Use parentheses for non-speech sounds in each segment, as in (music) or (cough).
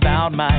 about my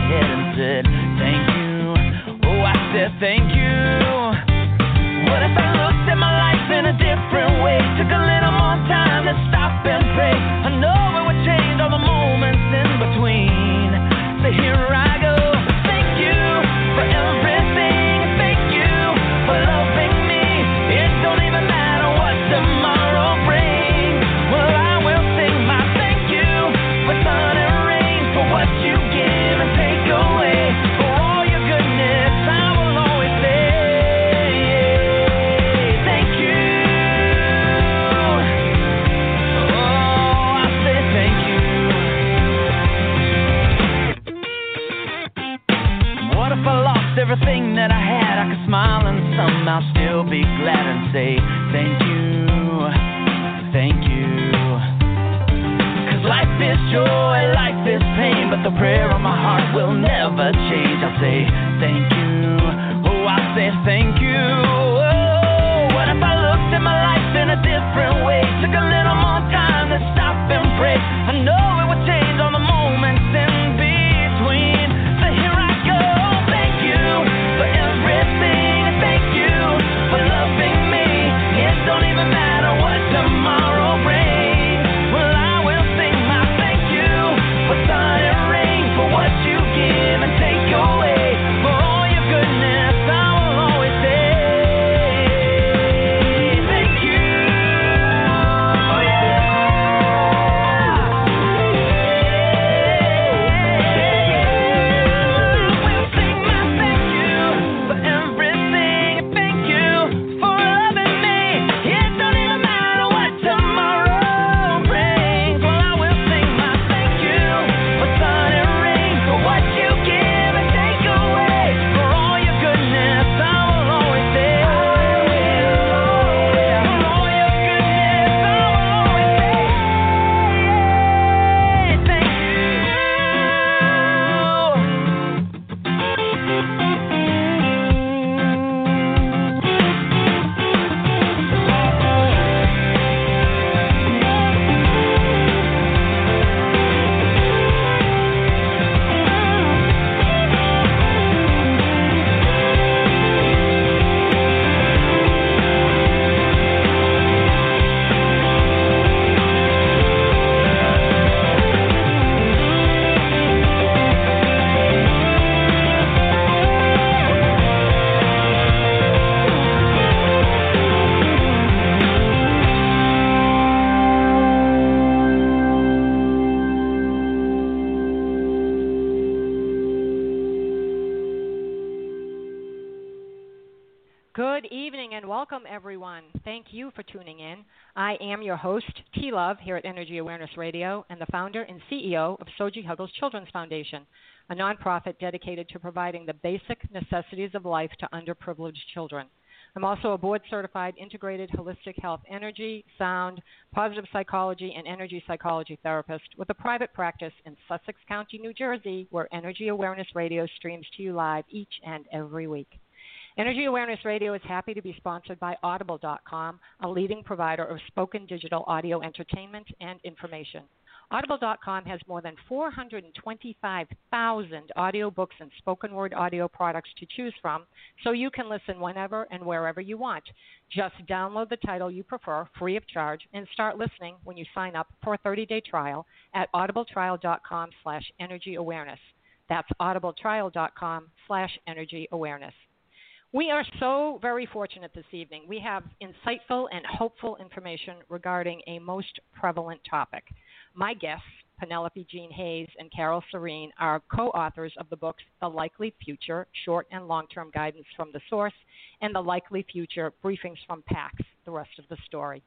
I am your host, T Love, here at Energy Awareness Radio, and the founder and CEO of Soji Huggles Children's Foundation, a nonprofit dedicated to providing the basic necessities of life to underprivileged children. I'm also a board certified integrated holistic health energy, sound, positive psychology, and energy psychology therapist with a private practice in Sussex County, New Jersey, where Energy Awareness Radio streams to you live each and every week. Energy Awareness Radio is happy to be sponsored by Audible.com, a leading provider of spoken digital audio entertainment and information. Audible.com has more than 425,000 audiobooks and spoken word audio products to choose from, so you can listen whenever and wherever you want. Just download the title you prefer free of charge and start listening when you sign up for a 30-day trial at audibletrial.com/energyawareness. That's audibletrial.com/energyawareness. We are so very fortunate this evening. We have insightful and hopeful information regarding a most prevalent topic. My guests, Penelope Jean Hayes and Carole Serene, are co authors of the books The Likely Future Short and Long Term Guidance from the Source and The Likely Future Briefings from Pax The Rest of the Story.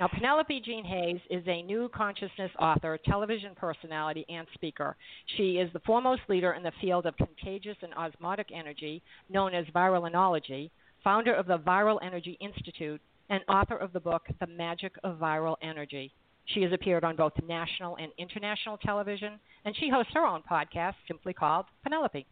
Now, Penelope Jean Hayes is a new consciousness author, television personality, and speaker. She is the foremost leader in the field of contagious and osmotic energy, known as viralenology, founder of the Viral Energy Institute, and author of the book The Magic of Viral Energy. She has appeared on both national and international television, and she hosts her own podcast simply called Penelope.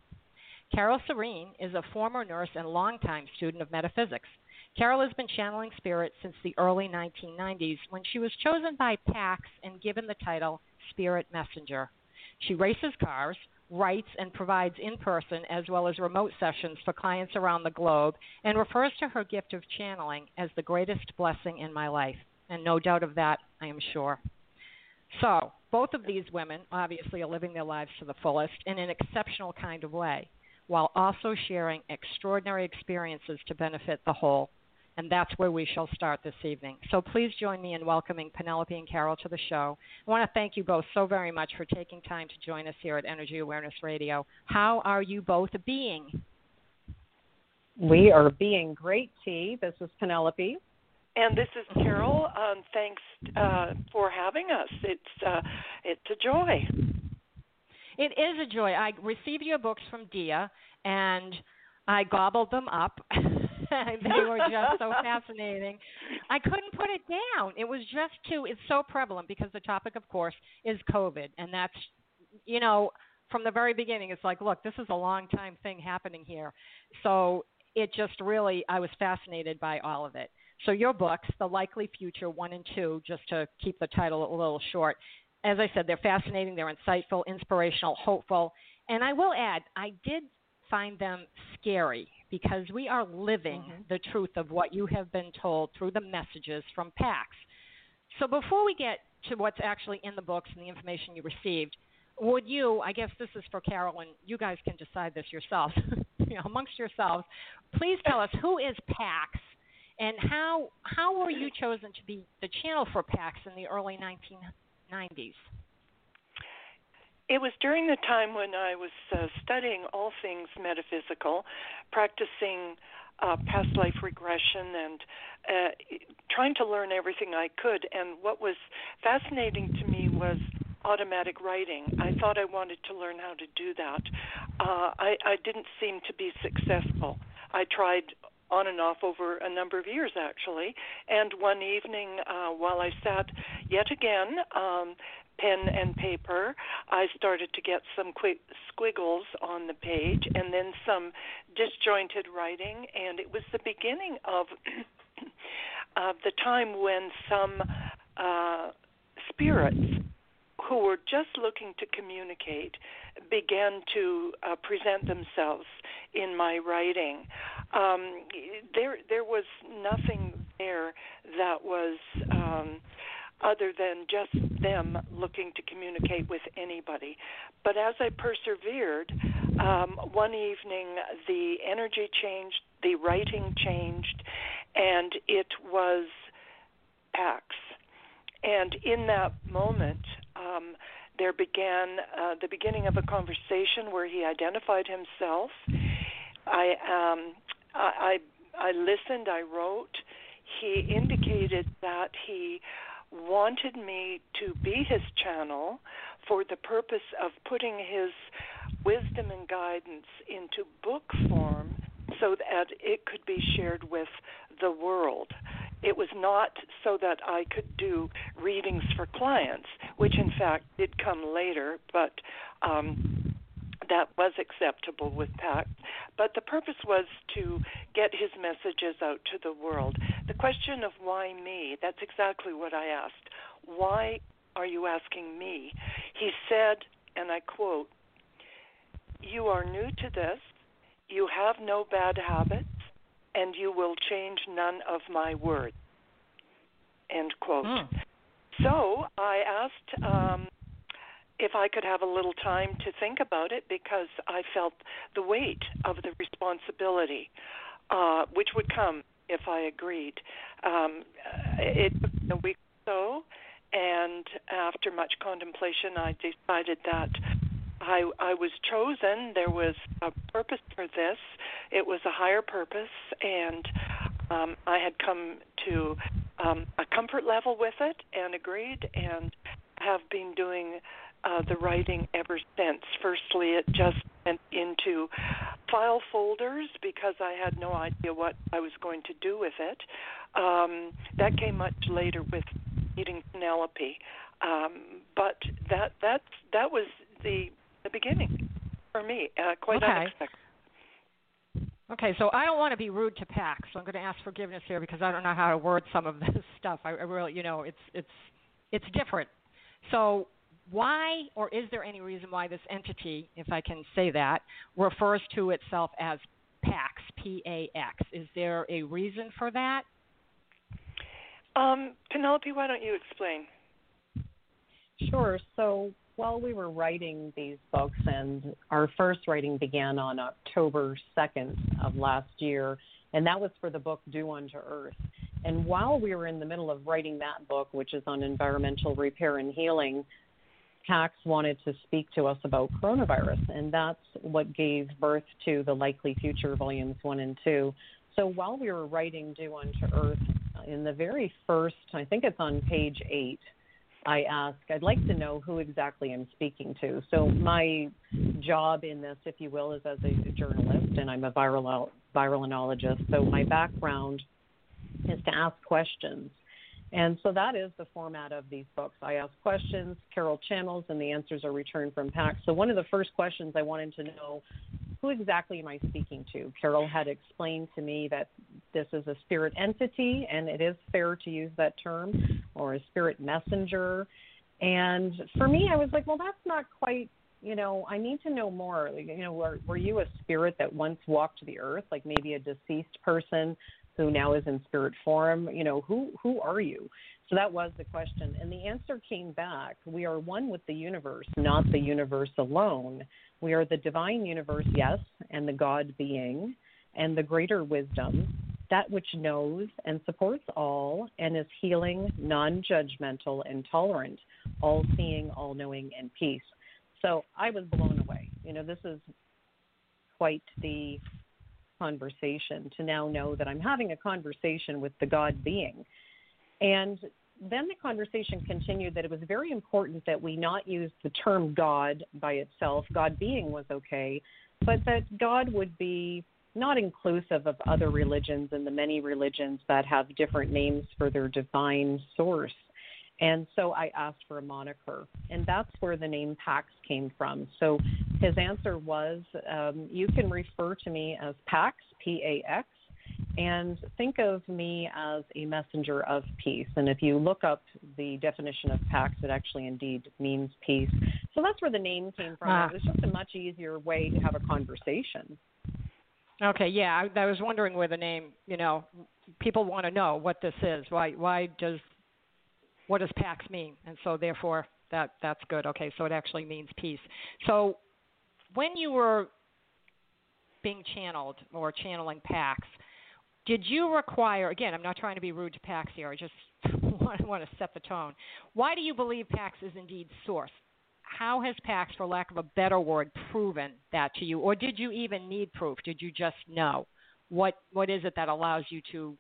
Carole Serene is a former nurse and longtime student of metaphysics. Carole has been channeling spirit since the early 1990s when she was chosen by PAX and given the title Spirit Messenger. She races cars, writes, and provides in person as well as remote sessions for clients around the globe and refers to her gift of channeling as the greatest blessing in my life. And no doubt of that, I am sure. So, both of these women obviously are living their lives to the fullest in an exceptional kind of way, while also sharing extraordinary experiences to benefit the whole and that's where we shall start this evening. So please join me in welcoming Penelope and Carole to the show. I want to thank you both so very much for taking time to join us here at Energy Awareness Radio. How are you both being? We are being great, T. This is Penelope. And this is Carole. Um, thanks uh, for having us. It's uh, it's a joy. It is a joy. I received your books from Dia, and I gobbled them up. (laughs) (laughs) they were just so fascinating. I couldn't put it down. It was just too. It's so prevalent because the topic, of course, is COVID, and that's you know from the very beginning. It's like, look, this is a long time thing happening here. So it just really, I was fascinated by all of it. So your books, The Likely Future One and Two, just to keep the title a little short. As I said, they're fascinating, they're insightful, inspirational, hopeful, and I will add, I did find them scary because we are living mm-hmm. the truth of what you have been told through the messages from PAX. So before we get to what's actually in the books and the information you received, would you, I guess this is for Carolyn, you guys can decide this yourselves, (laughs) you know, amongst yourselves, please tell us who is PAX and how how were you chosen to be the channel for PAX in the early 1990s? It was during the time when I was uh, studying all things metaphysical, practicing uh, past life regression, and uh, trying to learn everything I could. And what was fascinating to me was automatic writing. I thought I wanted to learn how to do that. Uh, I, I didn't seem to be successful. I tried on and off over a number of years actually and one evening uh while i sat yet again um pen and paper, I started to get some quick squiggles on the page and then some disjointed writing, and it was the beginning of (clears throat) of the time when some uh, spirits who were just looking to communicate began to uh, present themselves in my writing. Um, there, there was nothing there that was um, other than just them looking to communicate with anybody. But as I persevered, um, one evening the energy changed, the writing changed, and it was PAX. And in that moment, um, there began uh, the beginning of a conversation where he identified himself. I, um, I, I, I listened. I wrote. He indicated that he wanted me to be his channel for the purpose of putting his wisdom and guidance into book form so that it could be shared with the world. It was not so that I could do readings for clients, which in fact did come later, but um, that was acceptable with PAX. But the purpose was to get his messages out to the world. The question of why me, that's exactly what I asked. Why are you asking me? He said, and I quote, You are new to this, you have no bad habits, and you will change none of my words. End quote. Mm. So I asked um, if I could have a little time to think about it because I felt the weight of the responsibility, uh, which would come if I agreed. Um, it took a week or so, and after much contemplation, I decided that I, I was chosen. There was a purpose for this. It was a higher purpose, and um, I had come to um, a comfort level with it and agreed, and have been doing uh, the writing ever since. Firstly, it just went into file folders because I had no idea what I was going to do with it. Um, that came much later with meeting Penelope, um, but that that that was the the beginning for me. Uh, quite okay. unexpected. Okay, so I don't want to be rude to PAX, so I'm going to ask forgiveness here because I don't know how to word some of this (laughs) stuff. I, I really, you know, it's it's it's different. So why, or is there any reason why this entity, if I can say that, refers to itself as PAX, P-A-X? Is there a reason for that? Um, Penelope, why don't you explain? Sure. So while we were writing these books, and our first writing began on October 2nd of last year, and that was for the book Do Unto Earth. And while we were in the middle of writing that book, which is on environmental repair and healing, PAX wanted to speak to us about coronavirus, and that's what gave birth to the Likely Future Volumes 1 and 2. So while we were writing Do Unto Earth, in the very first, I think it's on page 8, I ask, I'd like to know who exactly I'm speaking to. So my job in this, if you will, is as a journalist, and I'm a viral viralenologist. So my background is to ask questions. And so that is the format of these books. I ask questions, Carole channels, and the answers are returned from PAX. So one of the first questions I wanted to know who exactly am I speaking to? Carole had explained to me that this is a spirit entity, and it is fair to use that term, or a spirit messenger. And for me, I was like, well, that's not quite you know, I need to know more. Like, you know, were, were you a spirit that once walked the earth, like maybe a deceased person who now is in spirit form? You know, who who are you? So that was the question, and the answer came back: we are one with the universe, not the universe alone. We are the divine universe, yes, and the God being, and the greater wisdom, that which knows and supports all and is healing, non judgmental, and tolerant, all seeing, all knowing, and peace. So I was blown away. You know, this is quite the conversation to now know that I'm having a conversation with the God being. And then the conversation continued that it was very important that we not use the term God by itself. God being was okay, but that God would be not inclusive of other religions and the many religions that have different names for their divine source. And so I asked for a moniker, and that's where the name Pax came from. So his answer was, um, You can refer to me as Pax, P A X, and think of me as a messenger of peace. And if you look up the definition of Pax, it actually indeed means peace. So that's where the name came from. Ah. It was just a much easier way to have a conversation. Okay, yeah, I, I was wondering where the name, you know, people want to know what this is. Why why does what does PAX mean? And so therefore that that's good. Okay, so it actually means peace. So when you were being channeled or channeling PAX, did you require again i'm not trying to be rude to pax here i just want, want to set the tone why do you believe pax is indeed source how has pax for lack of a better word proven that to you or did you even need proof did you just know what what is it that allows you to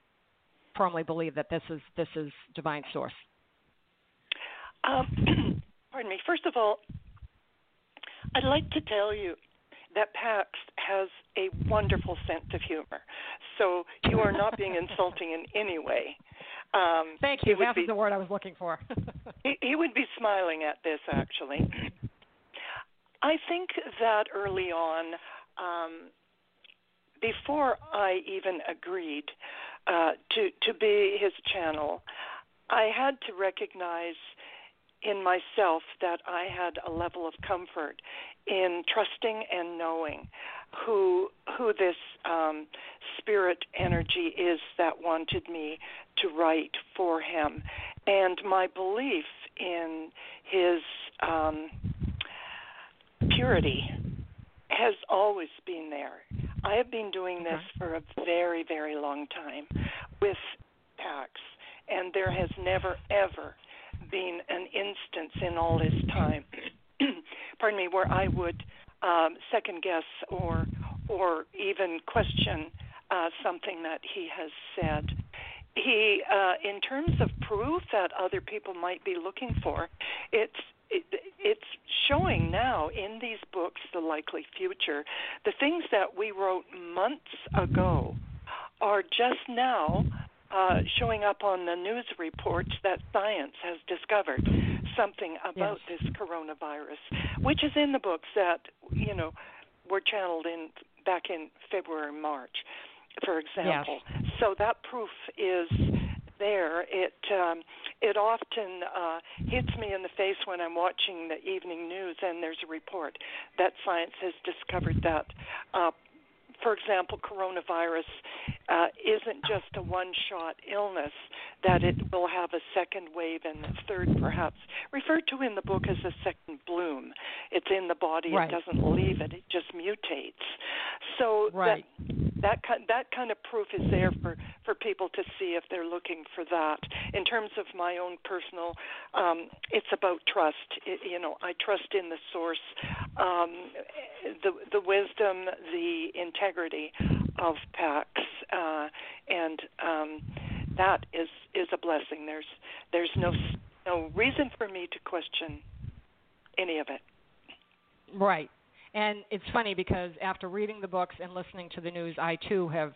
firmly believe that this is this is divine source um, (clears throat) pardon me first of all i'd like to tell you that Pax has a wonderful sense of humor. So you are not being (laughs) insulting in any way. Um, Thank you. That was the word I was looking for. (laughs) he, he would be smiling at this, actually. I think that early on, um, before I even agreed uh, to to be his channel, I had to recognize in myself that I had a level of comfort in trusting and knowing who who this um, spirit energy is that wanted me to write for him, and my belief in his um, purity has always been there. I have been doing this for a very very long time with PAX, and there has never ever been an instance in all this time, (clears throat) pardon me, where I would um, second guess or or even question uh, something that he has said. He, uh, in terms of proof that other people might be looking for, it's it, it's showing now in these books the likely future. The things that we wrote months ago are just now uh, showing up on the news reports that science has discovered something about yes. this coronavirus, which is in the books that you know were channeled in back in February, March, for example. Yes. So that proof is there. It um, it often uh, hits me in the face when I'm watching the evening news and there's a report that science has discovered that uh, for example, coronavirus uh, isn't just a one shot illness, that it will have a second wave and a third, perhaps, referred to in the book as a second bloom. It's in the body, right. it doesn't leave it, it just mutates. So right. that, that, kind, that kind of proof is there for, for people to see if they're looking for that. In terms of my own personal, um, it's about trust. It, you know, I trust in the source, um, the, the wisdom, the integrity of PAX, uh, and um, that is is a blessing. There's there's no no reason for me to question any of it. Right. And it's funny because after reading the books and listening to the news, I too have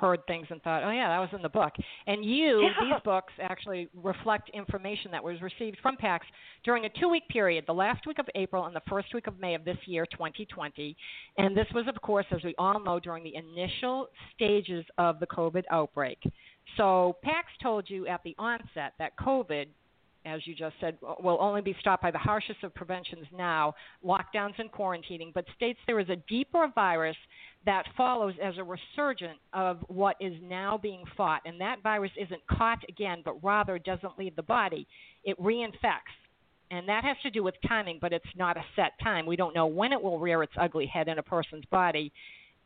heard things and thought, oh yeah, that was in the book. And you, yeah. these books actually reflect information that was received from PAX during a two-week period, the last week of April and the first week of May of this year, 2020. And this was, of course, as we all know, during the initial stages of the COVID outbreak. So PAX told you at the onset that COVID as you just said, will only be stopped by the harshest of preventions now, lockdowns and quarantining, but states there is a deeper virus that follows as a resurgent of what is now being fought. And that virus isn't caught again, but rather doesn't leave the body, it reinfects. And that has to do with timing, but it's not a set time. We don't know when it will rear its ugly head in a person's body.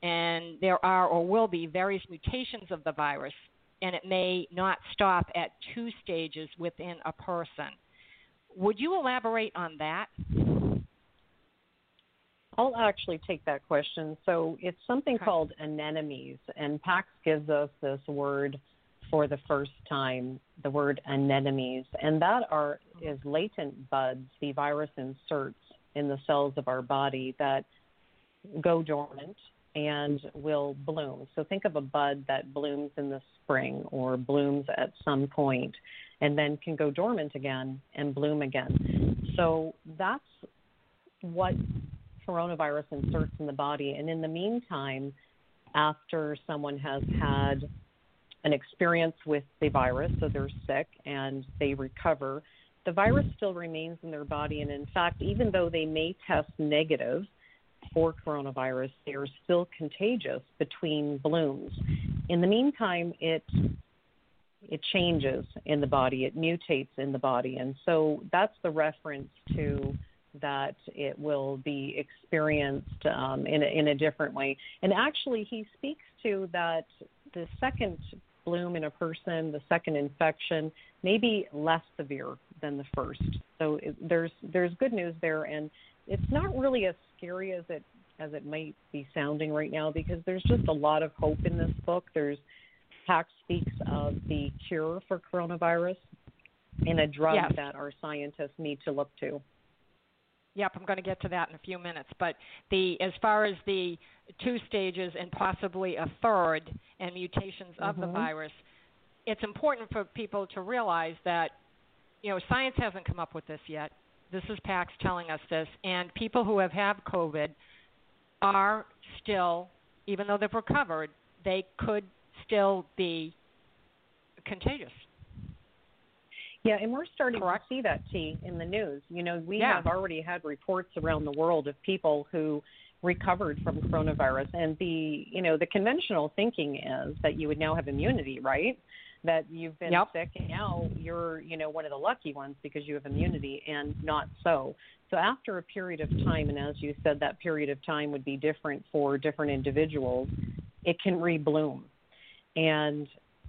And there are or will be various mutations of the virus and it may not stop at two stages within a person. Would you elaborate on that? I'll actually take that question. So it's something okay. called anemones, and PAX gives us this word for the first time, the word anemones, and that are is latent buds the virus inserts in the cells of our body that go dormant and will bloom. So think of a bud that blooms in the spring or blooms at some point and then can go dormant again and bloom again. So that's what coronavirus inserts in the body. And in the meantime, after someone has had an experience with the virus, so they're sick and they recover, the virus still remains in their body. And in fact, even though they may test negative, for coronavirus, they are still contagious between blooms. In the meantime, it it changes in the body, it mutates in the body, and so that's the reference to that it will be experienced um, in, a, in a different way. And actually, he speaks to that the second bloom in a person, the second infection, may be less severe than the first. So it, there's there's good news there, and it's not really as scary as it as it might be sounding right now because there's just a lot of hope in this book. There's PAX speaks of the cure for coronavirus and a drug yes. that our scientists need to look to. Yep, I'm going to get to that in a few minutes. But the as far as the two stages and possibly a third and mutations of mm-hmm. the virus, it's important for people to realize that you know science hasn't come up with this yet. This is PAX telling us this, and people who have had COVID are still, even though they've recovered, they could still be contagious. Yeah, and we're starting Correct. to see that, T, in the news. You know, we yeah. have already had reports around the world of people who recovered from coronavirus, and the you know the conventional thinking is that you would now have immunity, right? That you've been yep. sick and now you're you know one of the lucky ones because you have immunity and not so so after a period of time and as you said that period of time would be different for different individuals it can rebloom and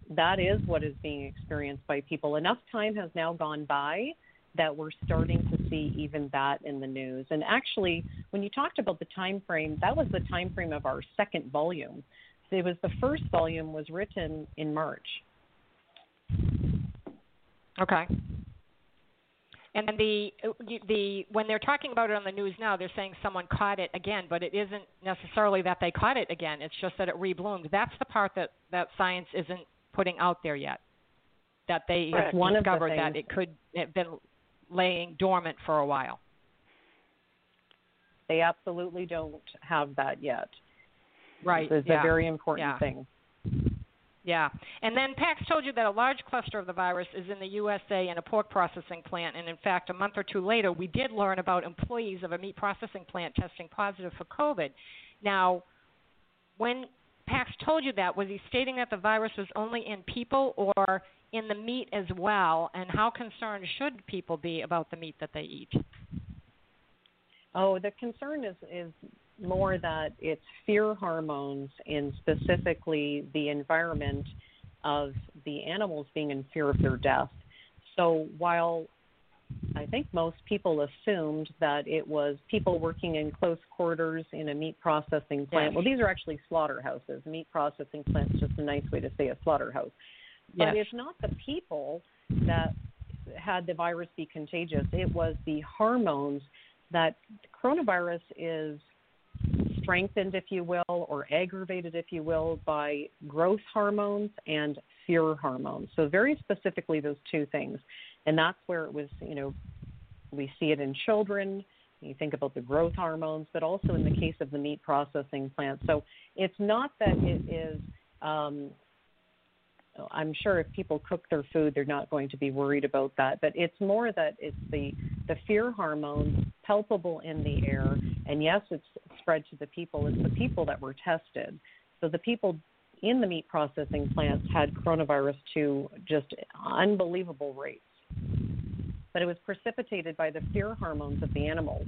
that is what is being experienced by people. Enough time has now gone by that we're starting to see even that in the news. And actually, when you talked about the time frame, that was the time frame of our second volume. It was the first volume was written in March. Okay. And then the the when they're talking about it on the news now, they're saying someone caught it again, but it isn't necessarily that they caught it again. It's just that it rebloomed. That's the part that that science isn't putting out there yet. That they have one of the discovered that it could have been laying dormant for a while. They absolutely don't have that yet. Right. It's yeah. a very important Yeah. thing. Yeah. And then Pax told you that a large cluster of the virus is in the USA in a pork processing plant. And in fact, a month or two later, we did learn about employees of a meat processing plant testing positive for COVID. Now, when Pax told you that, was he stating that the virus was only in people or in the meat as well? And how concerned should people be about the meat that they eat? Oh, the concern is is more that it's fear hormones and specifically the environment of the animals being in fear of their death. So while I think most people assumed that it was people working in close quarters in a meat processing plant. Yes. Well, these are actually slaughterhouses. Meat processing plant is just a nice way to say a slaughterhouse. But Yes. it's not the people that had the virus be contagious. It was the hormones that coronavirus is strengthened, if you will, or aggravated, if you will, by growth hormones and fear hormones. So very specifically those two things. And that's where it was, you know, we see it in children. You think about the growth hormones, but also in the case of the meat processing plant. So it's not that it is um, I'm sure if people cook their food, they're not going to be worried about that. But it's more that it's the the fear hormones palpable in the air, and yes, it's spread to the people. It's the people that were tested. So the people in the meat processing plants had coronavirus to just unbelievable rates. But it was precipitated by the fear hormones of the animals.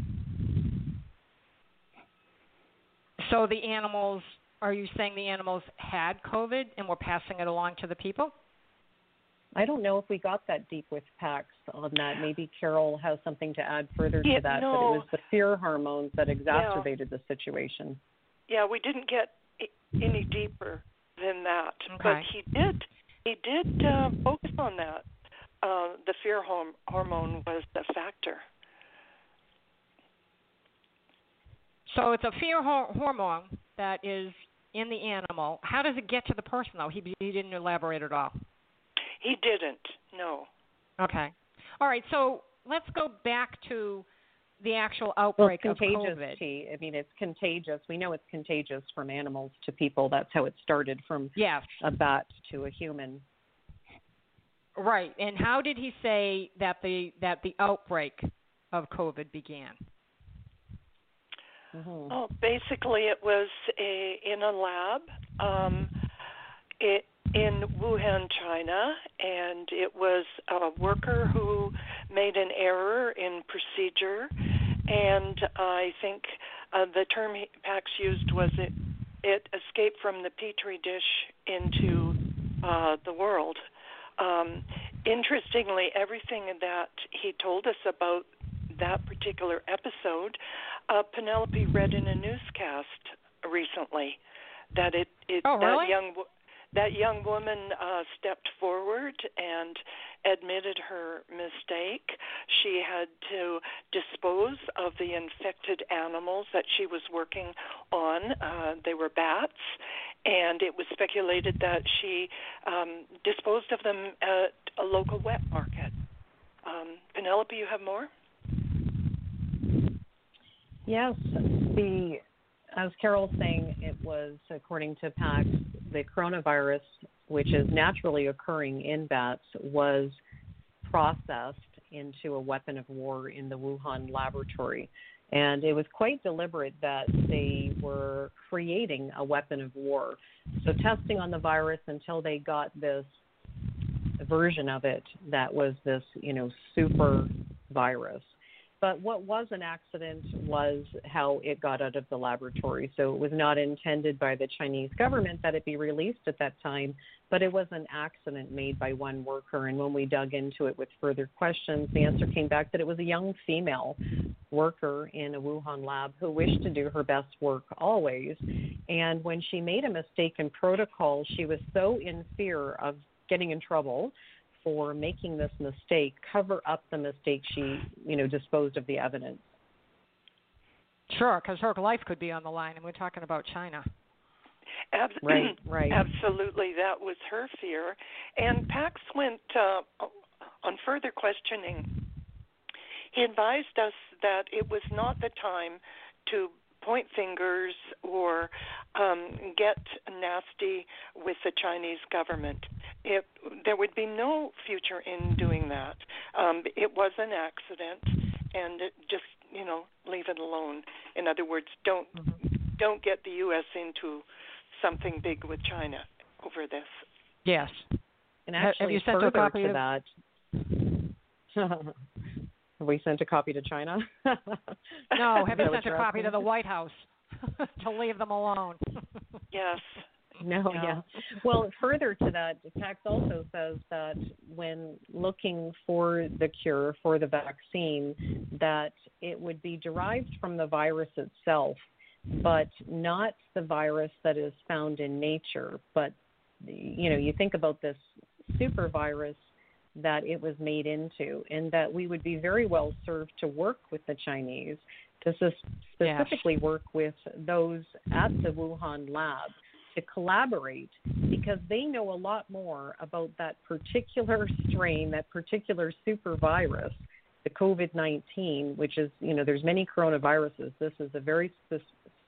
So the animals, are you saying the animals had COVID and were passing it along to the people? I don't know if we got that deep with PAX on that. Maybe Carole has something to add further Yeah, to that, but it was the fear hormones that exacerbated the situation. Yeah, we didn't get any deeper than that, but he did. He did uh, focus on that. Uh, the fear horm- hormone was the factor. So it's a fear hor- hormone that is in the animal. How does it get to the person, though? He, he didn't elaborate at all. He didn't. No. Okay. All right. So let's go back to the actual Well, outbreak of contagious, COVID. T. I mean, it's contagious. We know it's contagious from animals to people. That's how it started from Yes. a bat to a human. Right. And how did he say that the that the outbreak of COVID began? hmm Oh, basically, it was a in a lab um, it, in Wuhan, China, and it was a worker who made an error in procedure, and I think uh, the term he, Pax used was it it escaped from the petri dish into uh, the world. Um, interestingly, everything that he told us about that particular episode, uh, Penelope read in a newscast recently that it, it Oh, that young that young woman uh, stepped forward and admitted her mistake. She had to dispose of the infected animals that she was working on. Uh, they were bats, and it was speculated that she um, disposed of them at a local wet market. Um, Penelope, you have more? Yes, the as Carole's saying, it was according to PAX, the coronavirus, which is naturally occurring in bats, was processed into a weapon of war in the Wuhan laboratory. And it was quite deliberate that they were creating a weapon of war. So testing on the virus until they got this version of it that was this, you know, super virus. But what was an accident was how it got out of the laboratory. So it was not intended by the Chinese government that it be released at that time, but it was an accident made by one worker. And when we dug into it with further questions, the answer came back that it was a young female worker in a Wuhan lab who wished to do her best work always. And when she made a mistake in protocol, she was so in fear of getting in trouble for making this mistake cover up the mistake she, you know, disposed of the evidence. Sure, because her life could be on the line, and we're talking about China. Ab- right, (clears throat) right. Absolutely, that was her fear. And Pax went uh, on further questioning. He advised us that it was not the time to point fingers or um, get nasty with the Chinese government. It, there would be no future in doing that. Um, it was an accident, and it just you know leave it alone. In other words, don't mm-hmm. don't get the U.S. into something big with China over this. Yes. And actually, have you sent a copy to of that? (laughs) Have we sent a copy to China? (laughs) no, have you sent a copy to the White House (laughs) to leave them alone? (laughs) yes. No, yeah. yeah. Well, further to that, Pax also says that when looking for the cure for the vaccine, that it would be derived from the virus itself, but not the virus that is found in nature. But you know, you think about this super virus that it was made into, and that we would be very well served to work with the Chinese to specifically yes. work with those at the Wuhan lab to collaborate because they know a lot more about that particular strain, that particular super virus, the COVID 19, which is, you know, there's many coronaviruses. This is a very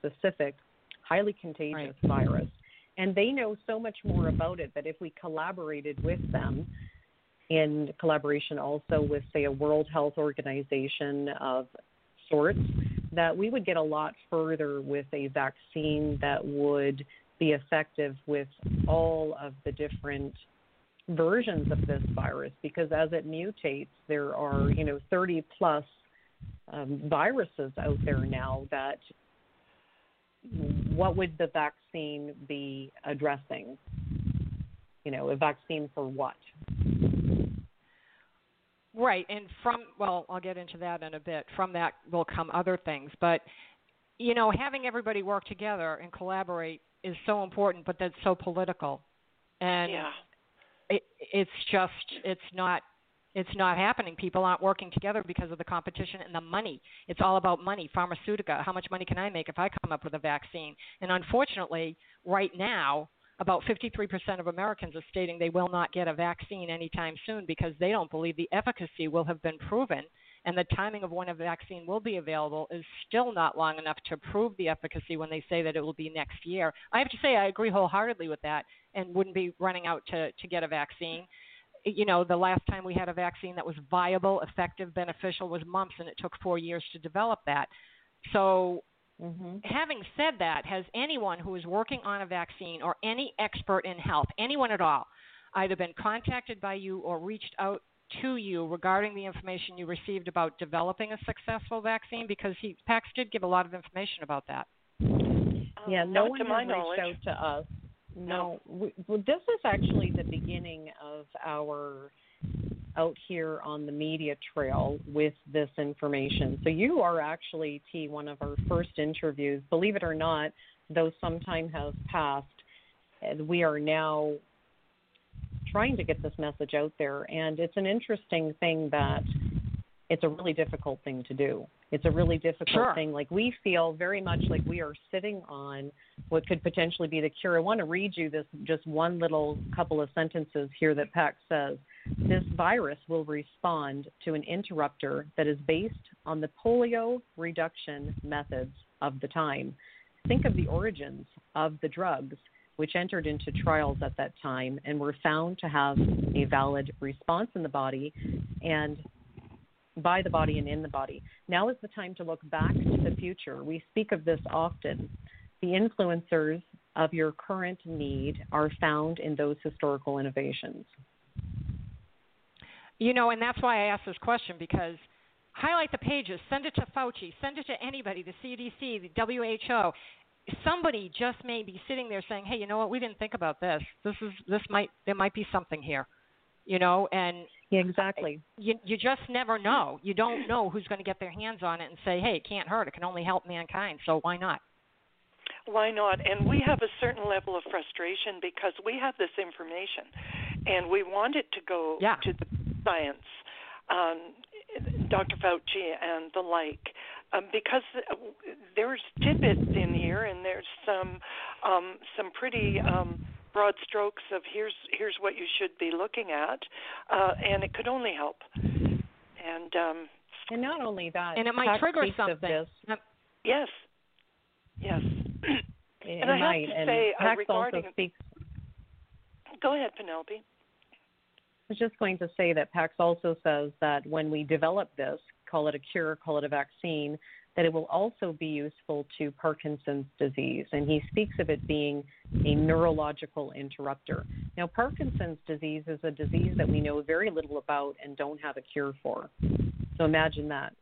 specific, highly contagious right. virus. And they know so much more about it that if we collaborated with them, in collaboration also with, say, a World Health Organization of sorts, that we would get a lot further with a vaccine that would be effective with all of the different versions of this virus. Because as it mutates there are you know 30 plus um, viruses out there now that what would the vaccine be addressing? You know a vaccine for what Right, and from well, I'll get into that in a bit. From that will come other things, but you know, having everybody work together and collaborate is so important, but that's so political, and yeah. it, it's just it's not it's not happening. People aren't working together because of the competition and the money. It's all about money. Pharmaceutica. How much money can I make if I come up with a vaccine? And unfortunately, right now, about 53% of Americans are stating they will not get a vaccine anytime soon because they don't believe the efficacy will have been proven. And the timing of when a vaccine will be available is still not long enough to prove the efficacy when they say that it will be next year. I have to say, I agree wholeheartedly with that and wouldn't be running out to, to get a vaccine. You know, the last time we had a vaccine that was viable, effective, beneficial was mumps, and it took four years to develop that. So Mm-hmm. Having said that, has anyone who is working on a vaccine or any expert in health, anyone at all, either been contacted by you or reached out to you regarding the information you received about developing a successful vaccine? Because he Pax did give a lot of information about that. Yeah, no Not one to my has knowledge. reached out to us. No, we, well, this is actually the beginning of our out here on the media trail with this information. So you are actually, T, one of our first interviews. Believe it or not, though some time has passed, we are now trying to get this message out there. And it's an interesting thing that it's a really difficult thing to do. It's a really difficult sure. thing. Like we feel very much like we are sitting on what could potentially be the cure. I want to read you this just one little couple of sentences here that Pax says. This virus will respond to an interrupter that is based on the polio reduction methods of the time. Think of the origins of the drugs which entered into trials at that time and were found to have a valid response in the body and by the body and in the body. Now is the time to look back to the future. We speak of this often. The influencers of your current need are found in those historical innovations. You know, and that's why I asked this question because highlight the pages, send it to Fauci, send it to anybody, the CDC, the WHO. Somebody just may be sitting there saying, "Hey, you know what? We didn't think about this. This is this might there might be something here." You know, and Yeah, exactly. you you just never know. You don't know who's going to get their hands on it and say, "Hey, it can't hurt. It can only help mankind. So why not?" Why not? And we have a certain level of frustration because we have this information and we want it to go Yeah. to the science, um, Dr. Fauci and the like, um, because there's tidbits in here and there's some um, some pretty um, broad strokes of here's here's what you should be looking at, uh, and it could only help. And um, And not only that, And it might trigger something. this. Yes, yes. It (clears throat) And I have might. to and say, uh, regarding- also speaks Go ahead, Penelope. I was just going to say that Pax also says that when we develop this, call it a cure, call it a vaccine, that it will also be useful to Parkinson's disease. And he speaks of it being a neurological interrupter. Now, Parkinson's disease is a disease that we know very little about and don't have a cure for. So imagine that.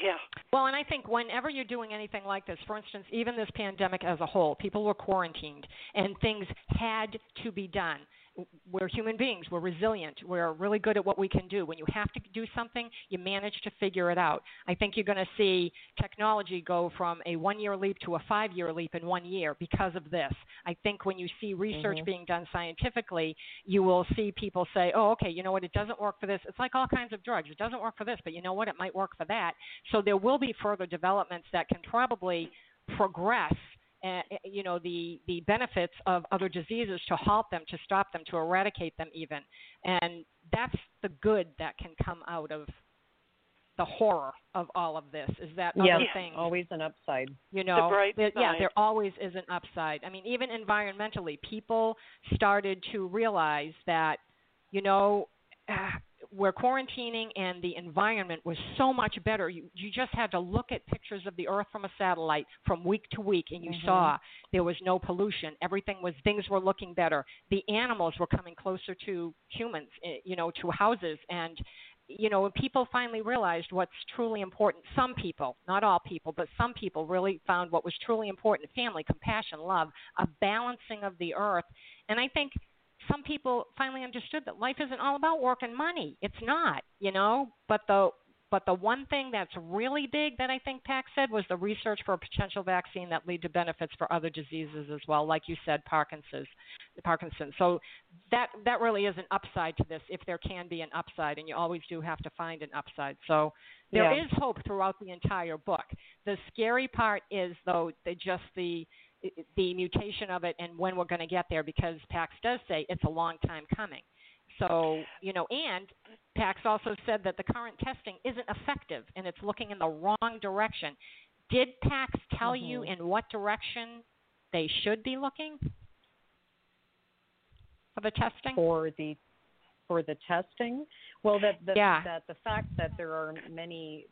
Yeah. Well, and I think whenever you're doing anything like this, for instance, even this pandemic as a whole, people were quarantined and things had to be done. We're human beings. We're resilient. We're really good at what we can do. When you have to do something, you manage to figure it out. I think you're going to see technology go from a one year leap to a five year leap in one year because of this. I think when you see research Mhm. being done scientifically, you will see people say, oh, okay, you know what, it doesn't work for this. It's like all kinds of drugs. It doesn't work for this, but you know what, it might work for that. So there will be further developments that can probably progress uh, you know the the benefits of other diseases to halt them to stop them to eradicate them even. And that's the good that can come out of the horror of all of this is that Yes, other thing always an upside. you know bright there- yeah there always is an upside. I mean even environmentally people started to realize that you know we're quarantining and the environment was so much better you you just had to look at pictures of the earth from a satellite from week to week and you Mhm. saw there was no pollution everything was things were looking better the animals were coming closer to humans eh, you know to houses and you know, people finally realized what's truly important, some people, not all people, but some people really found what was truly important family, compassion, love, a balancing of the earth. And I think some people finally understood that life isn't all about work and money. It's not, you know, but the but the one thing that's really big that I think Pax said was the research for a potential vaccine that lead to benefits for other diseases as well, like you said, Parkinson's. Parkinson's. So that that really is an upside to this, if there can be an upside, and you always do have to find an upside. So there is Yeah. hope throughout the entire book. The scary part is though the just the the mutation of it and when we're going to get there because Pax does say it's a long time coming. So, you know, and Pax also said that the current testing isn't effective and it's looking in the wrong direction. Did Pax tell you Mhm. in what direction they should be looking for the testing? for the for the testing. Well, that the, Yeah. that the fact that there are many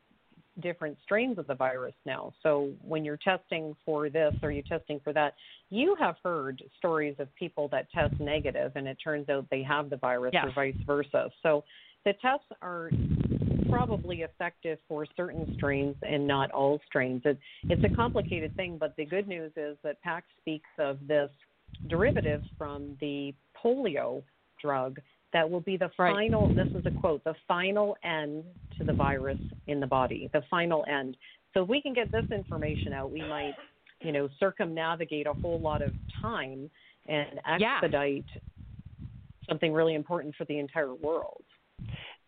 different strains of the virus now. So when you're testing for this or you're testing for that, you have heard stories of people that test negative and it turns out they have the virus or vice versa. So the tests are probably effective for certain strains and not all strains. It, it's a complicated thing, but the good news is that PAX speaks of this derivative from the polio drug that will be the Right. final this is a quote the final end to the virus in the body the final end so if we can get this information out we might you know circumnavigate a whole lot of time and Yeah. expedite something really important for the entire world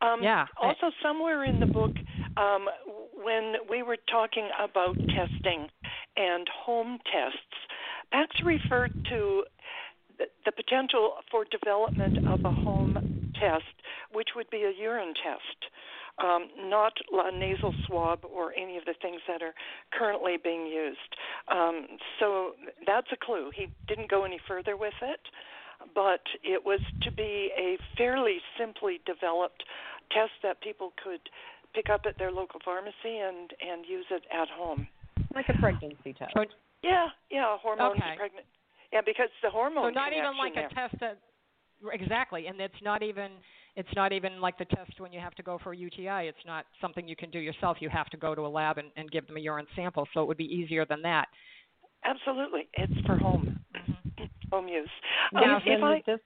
Um, Yeah. Also, somewhere in the book, um, when we were talking about testing and home tests, Pax referred to the, the potential for development of a home test, which would be a urine test, um, not a nasal swab or any of the things that are currently being used. Um, so that's a clue. He didn't go any further with it, but it was to be a fairly simply developed test that people could pick up at their local pharmacy and and use it at home. like a pregnancy test Yeah, yeah, hormones Okay. pregnant. Yeah, because the hormone. So not even like a test that exactly, and it's not even it's not even like the test when you have to go for a UTI. It's not something you can do yourself. You have to go to a lab and, and give them a urine sample. So it would be easier than that. Absolutely, it's for home Mm-hmm. (laughs) home use. Now, Um, if I this,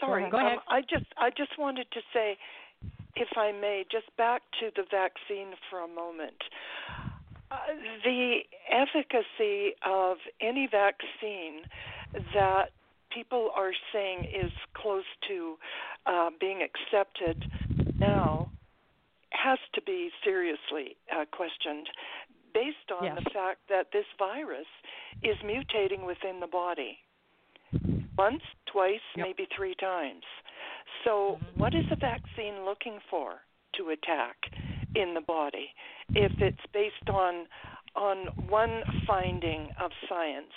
sorry, Go ahead. Um, I just I just wanted to say, if I may, just back to the vaccine for a moment. The efficacy of any vaccine that people are saying is close to uh, being accepted now has to be seriously uh, questioned based on Yes. the fact that this virus is mutating within the body once, twice, Yep. maybe three times. So, Mhm. what is a vaccine looking for to attack in the body? If it's based on on one finding of science,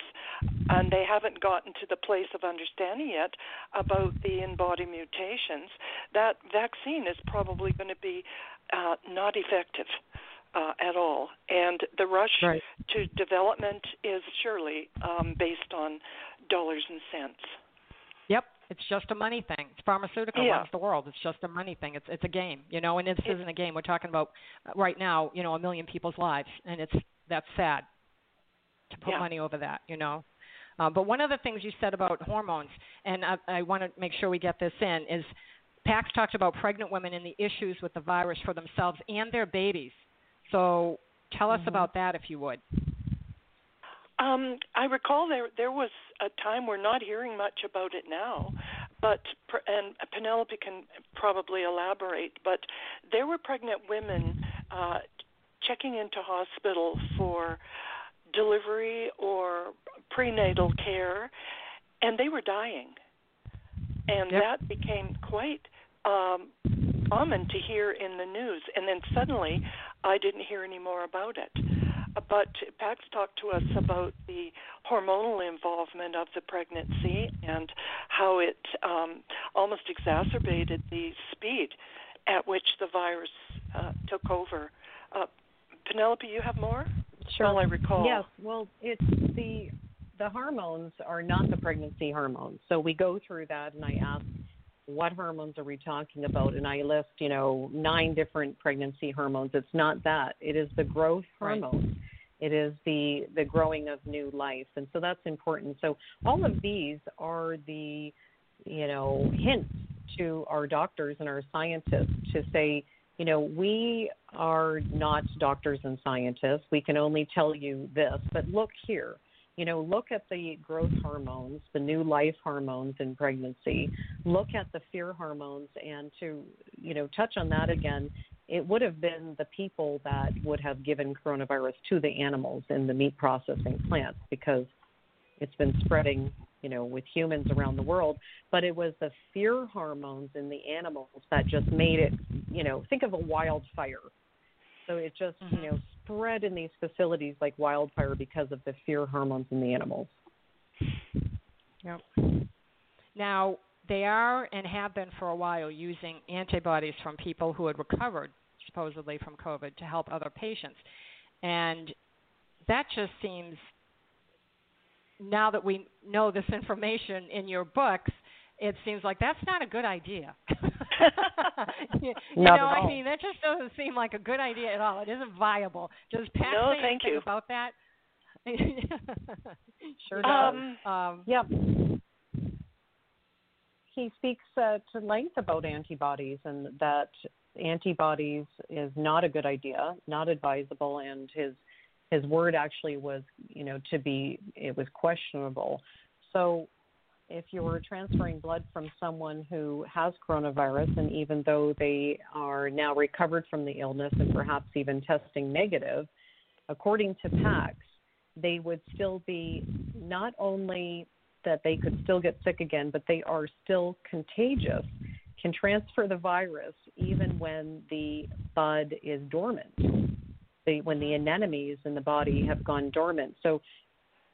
and they haven't gotten to the place of understanding yet about the in-body mutations, that vaccine is probably going to be uh, not effective uh, at all. And the rush Right. to development is surely um, based on dollars and cents. Yep, it's just a money thing. Pharmaceutical Yeah. runs the world. It's just a money thing. It's it's a game, you know. And this It- isn't a game. We're talking about uh, right now, you know, a million people's lives, and it's that's sad to put Yeah. money over that, you know. Uh, but one of the things you said about hormones, and I, I want to make sure we get this in, is Pax talked about pregnant women and the issues with the virus for themselves and their babies. So tell us Mhm. about that, if you would. Um, I recall there there was a time we're not hearing much about it now, but and Penelope can probably elaborate. But there were pregnant women uh, checking into hospital for delivery or prenatal care, and they were dying, and Yep. that became quite um, common to hear in the news. And then suddenly, I didn't hear any more about it. But Pax talked to us about the hormonal involvement of the pregnancy and how it um, almost exacerbated the speed at which the virus uh, took over. Uh, Penelope, you have more? Sure. Well, I recall. Yes. Well, it's the the hormones are not the pregnancy hormones. So we go through that, and I ask, what hormones are we talking about? And I list, you know, nine different pregnancy hormones. It's not that. It is the growth Right. It is the the growing of new life, and so that's important. So all of these are the, you know, hints to our doctors and our scientists to say, you know, we are not doctors and scientists. We can only tell you this, but look here. You know, look at the growth hormones, the new life hormones in pregnancy. Look at the fear hormones, and to, you know, touch on that again, it would have been the people that would have given coronavirus to the animals in the meat processing plants because it's been spreading, you know, with humans around the world. But it was the fear hormones in the animals that just made it, you know, think of a wildfire. So it just, you know, mm-hmm. spread in these facilities like wildfire because of the fear hormones in the animals. Yep. Now, they are and have been for a while using antibodies from people who had recovered supposedly from COVID to help other patients. And that just seems, now that we know this information in your books, it seems like that's not a good idea. (laughs) you, you Not know, at I mean, that just doesn't seem like a good idea at all. It isn't viable. Does Pat No, say thank anything you. about that? (laughs) Sure does. Um, um, Yep. He speaks uh, to length about antibodies and that antibodies is not a good idea, not advisable, and his his word actually was, you know, to be it was questionable. So if you were transferring blood from someone who has coronavirus, and even though they are now recovered from the illness and perhaps even testing negative, according to PAX, they would still be not only that they could still get sick again, but they are still contagious, can transfer the virus even when the bud is dormant, when the anemones in the body have gone dormant. So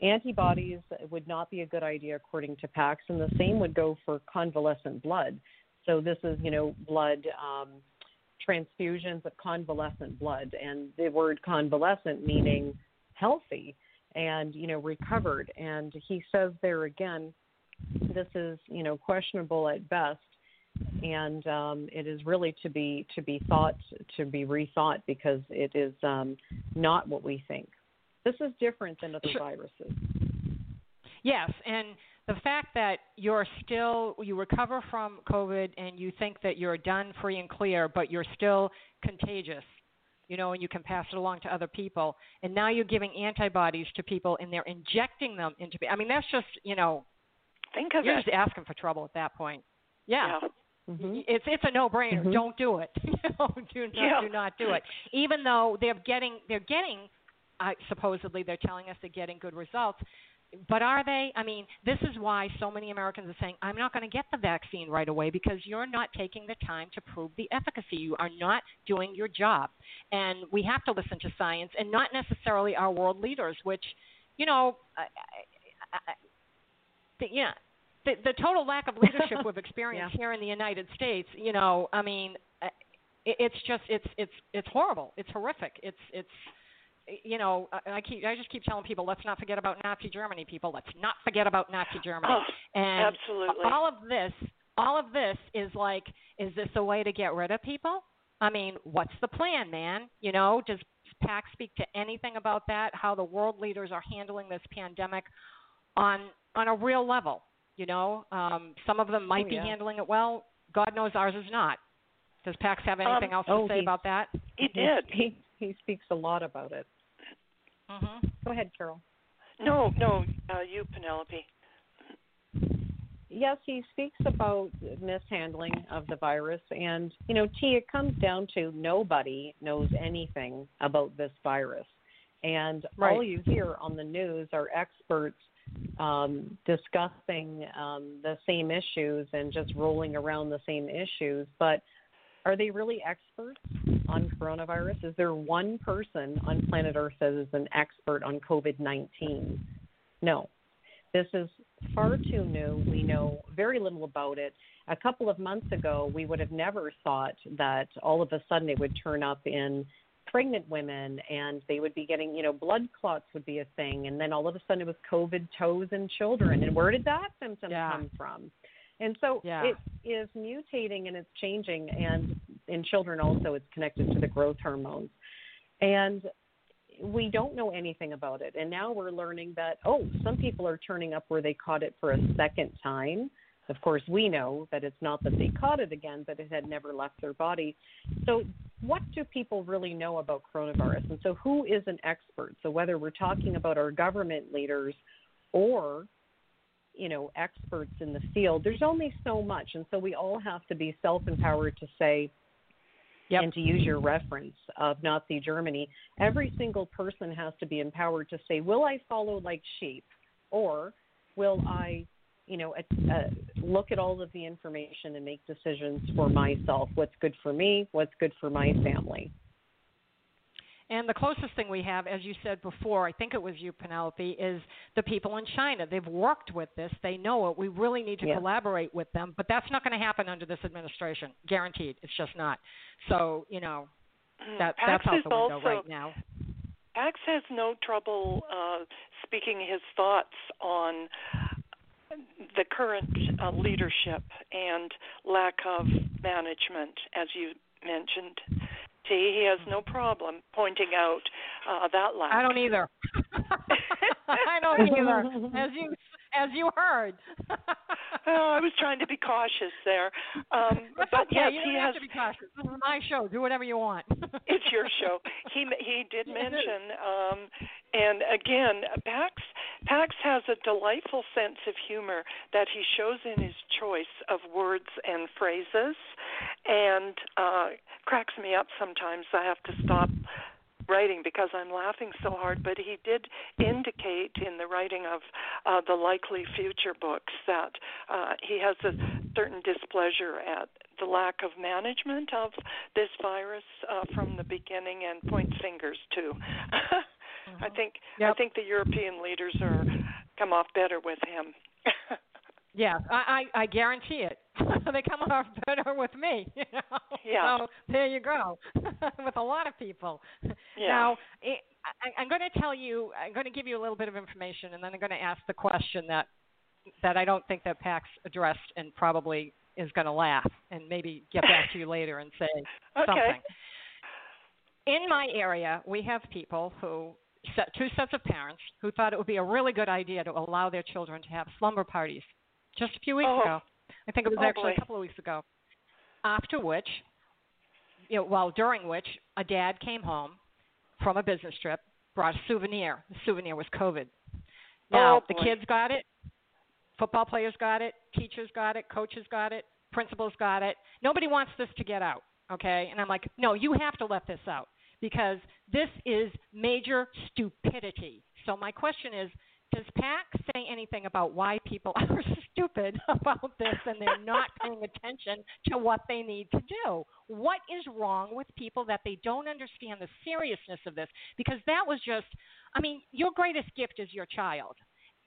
antibodies would not be a good idea according to PAX, and the same would go for convalescent blood. So this is, you know, blood um, transfusions of convalescent blood, and the word convalescent meaning healthy and you know recovered. And he says there again, this is you know questionable at best and um, it is really to be to be thought to be rethought because it is um, not what we think. This is different than other viruses. Yes, and the fact that you're still you recover from COVID and you think that you're done, free and clear, but you're still contagious, you know, and you can pass it along to other people, and now you're giving antibodies to people and they're injecting them into. I mean, that's just you know, Think of you're it. just asking for trouble at that point. Yeah. yeah. hmm It's it's a no-brainer. Mhm. Don't do it. (laughs) you know, do not Yeah. do not do it. Even though they're getting they're getting, uh, supposedly they're telling us they're getting good results, but are they? I mean, this is why so many Americans are saying, "I'm not going to get the vaccine right away because you're not taking the time to prove the efficacy. You are not doing your job." And we have to listen to science and not necessarily our world leaders, which, you know, I, I, I, the, yeah, the, the total lack of leadership (laughs) we've experienced here in the United States, you know, I mean, it, it's just it's it's it's horrible. It's horrific. It's it's you know, I, I keep I just keep telling people, let's not forget about Nazi Germany, people. Let's not forget about Nazi Germany. Oh, and absolutely. all of this, all of this is like, is this a way to get rid of people? I mean, what's the plan, man? You know, does Pax speak to anything about that? How the world leaders are handling this pandemic on on a real level? You know, um, some of them might Oh, be handling it well. God knows ours is not. Does PAX have anything Um, else to oh, say he- about that? He did. He he speaks a lot about it. Hmm Go ahead, Carole. No, no, uh, you, Penelope. Yes, he speaks about mishandling of the virus, and you know, T. It comes down to nobody knows anything about this virus, and all you hear on the news are experts um, discussing um, the same issues and just rolling around the same issues. But are they really experts on coronavirus? Is there one person on planet Earth that is an expert on COVID 19? No. This is far too new. We know very little about it. A couple of months ago, we would have never thought that all of a sudden it would turn up in pregnant women and they would be getting, you know, blood clots would be a thing. And then all of a sudden it was COVID toes in children. And where did that symptom Yeah. come from? And so Yeah. it is mutating and it's changing. And in children also, it's connected to the growth hormones. And we don't know anything about it. And now we're learning that, oh, some people are turning up where they caught it for a second time. Of course, we know that it's not that they caught it again, but it had never left their body. So, what do people really know about coronavirus? And so, who is an expert? So, whether we're talking about our government leaders or you know experts in the field there's only so much and so we all have to be self empowered to say Yep. and to use your reference of Nazi Germany, every single person has to be empowered to say, will I follow like sheep, or will I, you know, uh, uh, look at all of the information and make decisions for myself? What's good for me? What's good for my family? And the closest thing we have, as you said before, I think it was you, Penelope, is the people in China. They've worked with this. They know it. We really need to Yeah. collaborate with them. But that's not going to happen under this administration. Guaranteed. It's just not. So, you know, that, that's Pax out the window also, right now. Pax has no trouble uh, speaking his thoughts on the current uh, leadership and lack of management, as you mentioned. T, he has no problem pointing out uh, that lack. I don't either. (laughs) (laughs) I don't either. As you as you heard. (laughs) Oh, I was trying to be cautious there. Um, (laughs) but okay. yes, you he has to be cautious. This is my show. Do whatever you want. it's your show. He he did mention, um, and again, Pax Pax has a delightful sense of humor that he shows in his choice of words and phrases, and uh, cracks me up sometimes. I have to stop writing because I'm laughing so hard. But he did indicate in the writing of uh, the likely future books that uh, he has a certain displeasure at the lack of management of this virus uh, from the beginning and points fingers too. (laughs) I think I think the European leaders are come off better with him. (laughs) Yeah, I, I, I guarantee it. (laughs) they come off (laughs) better with me. You know? Yeah. So there you go. (laughs) with a lot of people. Yeah. Now, it, I, I'm going to tell you. I'm going to give you a little bit of information, and then I'm going to ask the question that that I don't think that PAX addressed and probably is going to laugh and maybe get back to you later and say Okay. something. In my area, we have people who set, two sets of parents who thought it would be a really good idea to allow their children to have slumber parties just a few weeks Oh. ago. I think it was Oh, actually boy. a couple of weeks ago. After which, you know, well, during which a dad came home from a business trip, brought a souvenir. The souvenir was COVID. Now, Oh, the kids got it, football players got it, teachers got it, coaches got it, principals got it. Nobody wants this to get out, okay? And I'm like, no, you have to let this out because this is major stupidity. So my question is, does Pax say anything about why people (laughs) are stupid about this and they're not (laughs) paying attention to what they need to do? What is wrong with people that they don't understand the seriousness of this? Because that was just, I mean, your greatest gift is your child,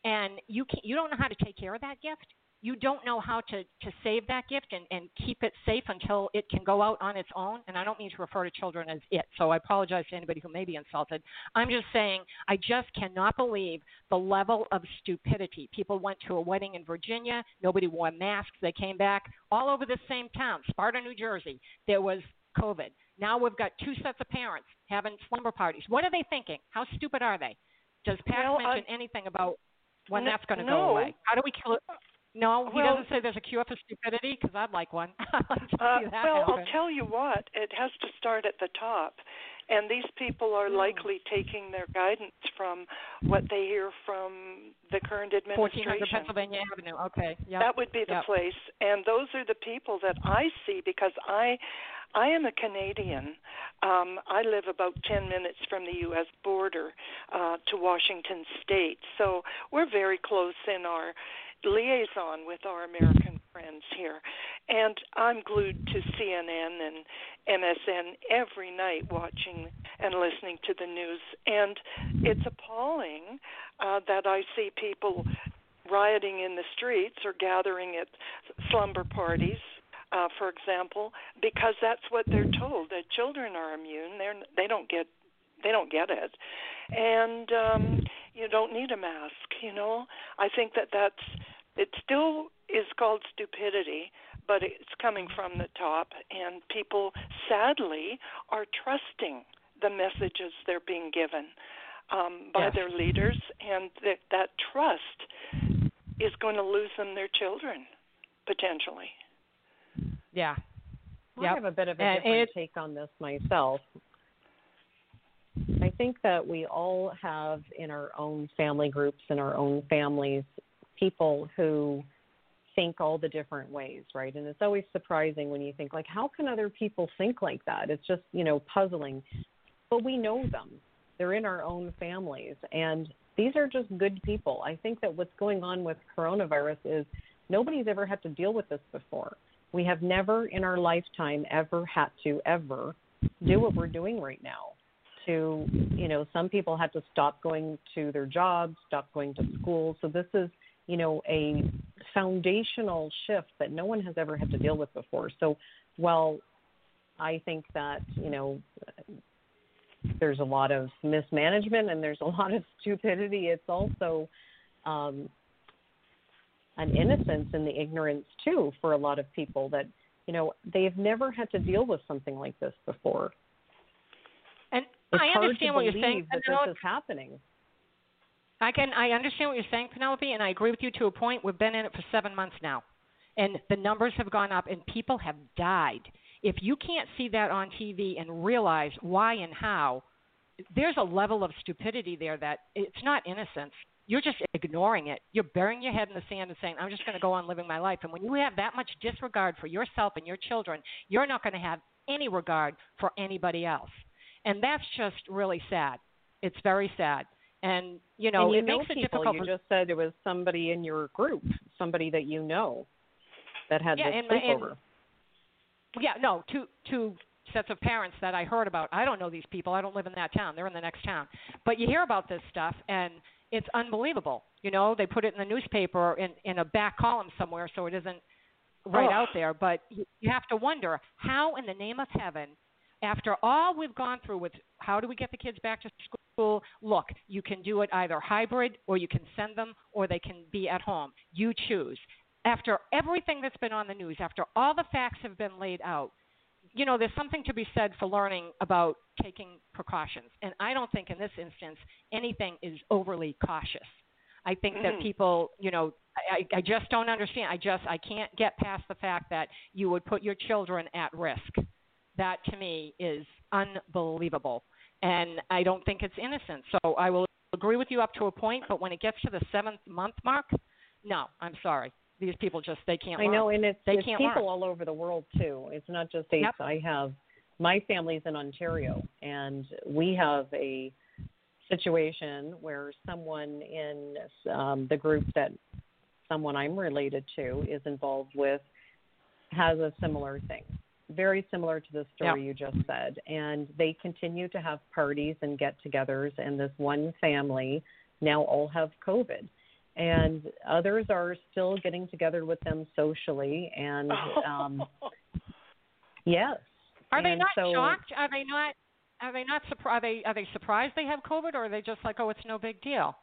and you can, you don't know how to take care of that gift. You don't know how to, to save that gift and, and keep it safe until it can go out on its own. And I don't mean to refer to children as it, so I apologize to anybody who may be insulted. I'm just saying I just cannot believe the level of stupidity. People went to a wedding in Virginia, nobody wore masks, they came back all over the same town, Sparta, New Jersey. There was COVID. Now we've got two sets of parents having slumber parties. What are they thinking? How stupid are they? Does Pat Well, I- mention anything about when No- that's going to no. go away? How do we kill it? No, he Well- doesn't say there's a cure for stupidity because I'd like one. (laughs) Like uh, well, happen. I'll tell you what, it has to start at the top. And these people are likely taking their guidance from what they hear from the current 1400 administration. Pennsylvania Avenue. Okay. Yep. That would be the Yep. place, and those are the people that I see because I, I am a Canadian. Um, I live about ten minutes from the U.S. border uh, to Washington State, so we're very close in our liaison with our American friends here. And I'm glued to CNN and MSN every night, watching and listening to the news, and it's appalling uh, that I see people rioting in the streets or gathering at slumber parties, uh, for example, because that's what they're told. That children are immune. They're they don't get they don't get it, and um, you don't need a mask. You know, I think that that's it. Still is called stupidity, but it's coming from the top, and people sadly are trusting the messages they're being given um, by Yes. their leaders, and that that trust is going to lose them their children potentially. yeah. I Yep. have a bit of a And different it- take on this myself. I think that we all have in our own family groups, and our own families, people who think all the different ways, right? And it's always surprising when you think like, how can other people think like that? It's just, you know, puzzling. But we know them. They're in our own families. And these are just good people. I think that what's going on with coronavirus is nobody's ever had to deal with this before. We have never in our lifetime ever had to ever do what we're doing right now. To, you know, some people had to stop going to their jobs, stop going to school. So this is, you know, a foundational shift that no one has ever had to deal with before. So while I think that, you know, there's a lot of mismanagement and there's a (laughs) lot of stupidity, it's also um, an innocence in the ignorance too for a lot of people that you know they've never had to deal with something like this before. It's I understand what you're saying. that Penelope. this is happening. I can I understand what you're saying, Penelope, and I agree with you to a point. We've been in it for seven months now, and the numbers have gone up, and people have died. If you can't see that on TV and realize why and how, there's a level of stupidity there that it's not innocence. You're just ignoring it. You're burying your head in the sand and saying, "I'm just going to go on living my life." And when you have that much disregard for yourself and your children, you're not going to have any regard for anybody else, and that's just really sad. It's very sad, and you know and you it know makes it difficult. You just said it was somebody in your group, somebody that you know, that had Yeah, this and my- and- sleepover. Yeah, no, two two sets of parents that I heard about. I don't know these people. I don't live in that town. They're in the next town. But you hear about this stuff and it's unbelievable. You know, they put it in the newspaper in in a back column somewhere so it isn't right Oh. out there, but you, you have to wonder how in the name of heaven After all we've gone through with how do we get the kids back to school? Look, you can do it either hybrid or you can send them or they can be at home. You choose. After everything that's been on the news, after all the facts have been laid out, you know, there's something to be said for learning about taking precautions. And I don't think in this instance anything is overly cautious. I think that mm. people, you know, I, I just don't understand. I just I can't get past the fact that you would put your children at risk. That to me is unbelievable, and I don't think it's innocent. So I will agree with you up to a point, but when it gets to the seventh month mark, no, I'm sorry. These people just they can't. I learn. know, and it's, they it's can't people learn. all over the world too. It's not just states. Yep. I have my family's in Ontario, and we have a situation where someone in um, the group that someone I'm related to is involved with has a similar thing, very similar to the story you just said. And they continue to have parties and get togethers, and this one family now all have COVID. And others are still getting together with them socially. And (laughs) um, yes. Are they and not so, shocked? Are they not? Are they not surprised? Are they are they surprised they have COVID, or are they just like, oh, it's no big deal?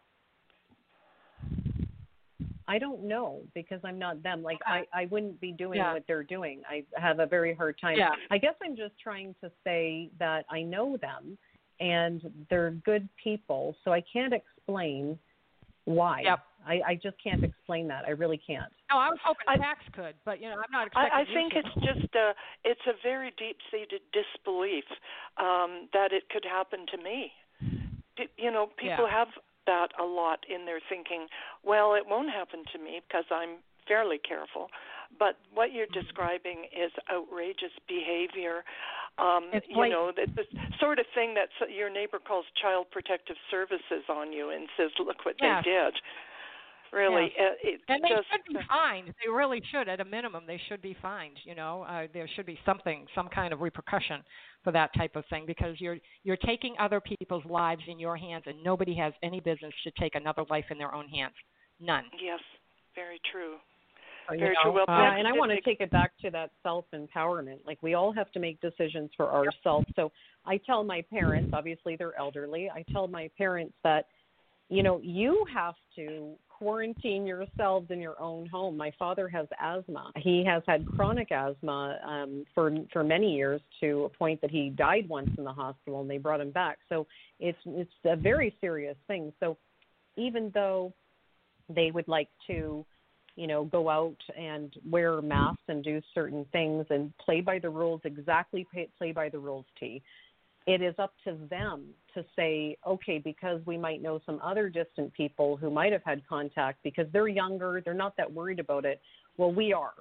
I don't know because I'm not them. Like I, I wouldn't be doing Yeah. what they're doing. I have a very hard time. Yeah. I guess I'm just trying to say that I know them and they're good people, so I can't explain why. Yep. I, I just can't explain that. I really can't. No, I was hoping I- Pax could, but you know, I'm not expecting I, I you think to. it's just a it's a very deep seated disbelief um, that it could happen to me. You know, people Yeah. have that a lot in their thinking. Well, it won't happen to me because I'm fairly careful. But what you're Mm-hmm. describing is outrageous behavior. Um, It's you blatant. know, the, the sort of thing that s- your neighbor calls child protective services on you and says, "Look what Yes. they did." Really, uh, it And they just should be fined. They really should. At a minimum, they should be fined. You know, uh, there should be something, some kind of repercussion for that type of thing, because you're you're taking other people's lives in your hands, and nobody has any business to take another life in their own hands. None. yes, very true. You Very know? true. Well, Uh, Pax and I want to take it back to that self empowerment. Like we all have to make decisions for ourselves. So I tell my parents, obviously they're elderly. I tell my parents that, you know, you have to quarantine yourselves in your own home. My father has asthma. He has had chronic asthma um, for for many years to a point that he died once in the hospital, and they brought him back. So it's it's a very serious thing. So even though they would like to you know, go out and wear masks and do certain things and play by the rules, exactly play, play by the rules, T. It is up to them to say, okay, because we might know some other distant people who might have had contact because they're younger, they're not that worried about it. Well, we are.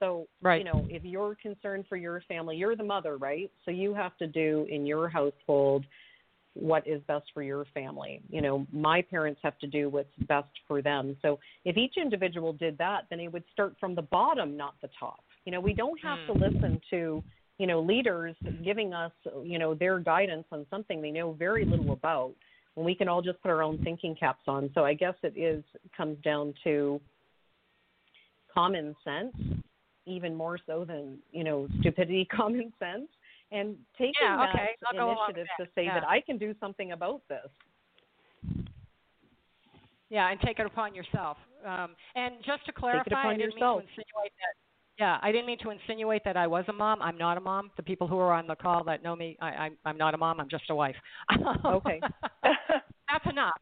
So, Right. you know, if you're concerned for your family, you're the mother, right? So you have to do in your household what is best for your family. You know, my parents have to do what's best for them. So if each individual did that, then it would start from the bottom, not the top. You know, we don't have to hmm. listen to, you know, leaders giving us, you know, their guidance on something they know very little about. When we can all just put our own thinking caps on. So I guess it is comes down to common sense, even more so than, you know, stupidity, (laughs) common sense and taking Yeah, that okay, I'll go along with initiative that, to say yeah. that I can do something about this. Yeah, and take it upon yourself. Um, and just to clarify, I didn't yourself. mean to insinuate that. Yeah, I didn't mean to insinuate that I was a mom. I'm not a mom. The people who are on the call that know me, I, I'm, I'm not a mom. I'm just a wife. Okay. (laughs) That's enough.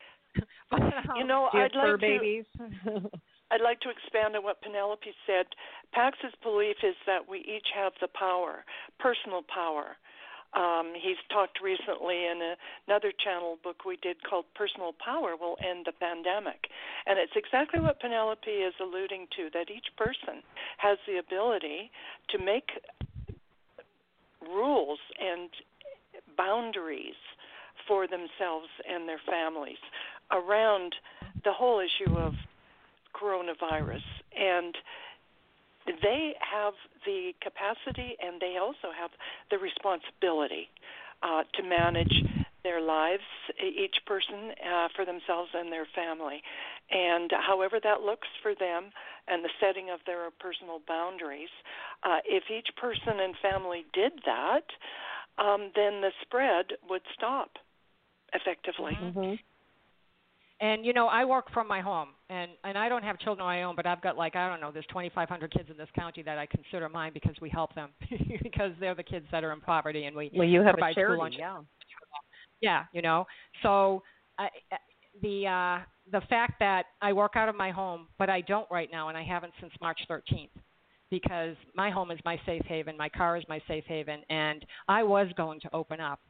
but, (laughs) um, you know, Do you have I'd like fur to babies? (laughs) I'd like to expand on what Penelope said. Pax's belief is that we each have the power, personal power. Um, he's talked recently in a, another channel book we did called Personal Power Will End the Pandemic. And it's exactly what Penelope is alluding to that each person has the ability to make rules and boundaries for themselves and their families around the whole issue of coronavirus. And they have the capacity and they also have the responsibility uh, to manage their lives, each person uh, for themselves and their family. And however that looks for them, and the setting of their personal boundaries. Uh, if each person and family did that, um, then the spread would stop effectively. Mm-hmm. And you know, I work from my home, and and I don't have children of my own, but I've got like I don't know, there's 2,500 kids in this county that I consider mine because we help them (laughs) because they're the kids that are in poverty, and we well, you have provide a charity, school lunches. yeah. Yeah, you know. So I, the uh, the fact that I work out of my home, but I don't right now, and I haven't since March 13th, because my home is my safe haven, my car is my safe haven, and I was going to open up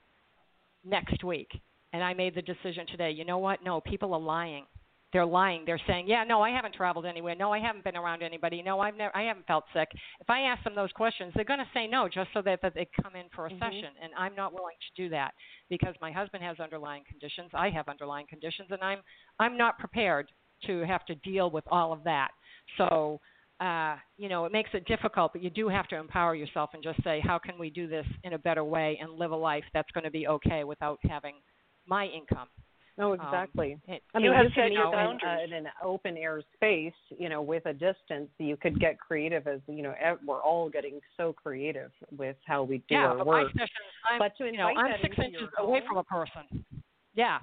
next week, and I made the decision today. You know what? No, people are lying. They're lying. They're saying, "Yeah, no, I haven't traveled anywhere. No, I haven't been around anybody. No, I've never, I haven't felt sick." If I ask them those questions, they're going to say no, just so that, that they come in for a Mhm. session, and I'm not willing to do that because my husband has underlying conditions. I have underlying conditions, and I'm I'm not prepared to have to deal with all of that. So, uh, you know, it makes it difficult, but you do have to empower yourself and just say, how can we do this in a better way and live a life that's going to be okay without having my income. No, Um, exactly. it- I You mean, have you set your in, uh, boundaries. in an open air space, you know, with a distance. You could get creative, as you know. We're all getting so creative with how we do yeah, our but work. my sessions, I'm, but to you know, I'm six inches away home- from a person. Yeah.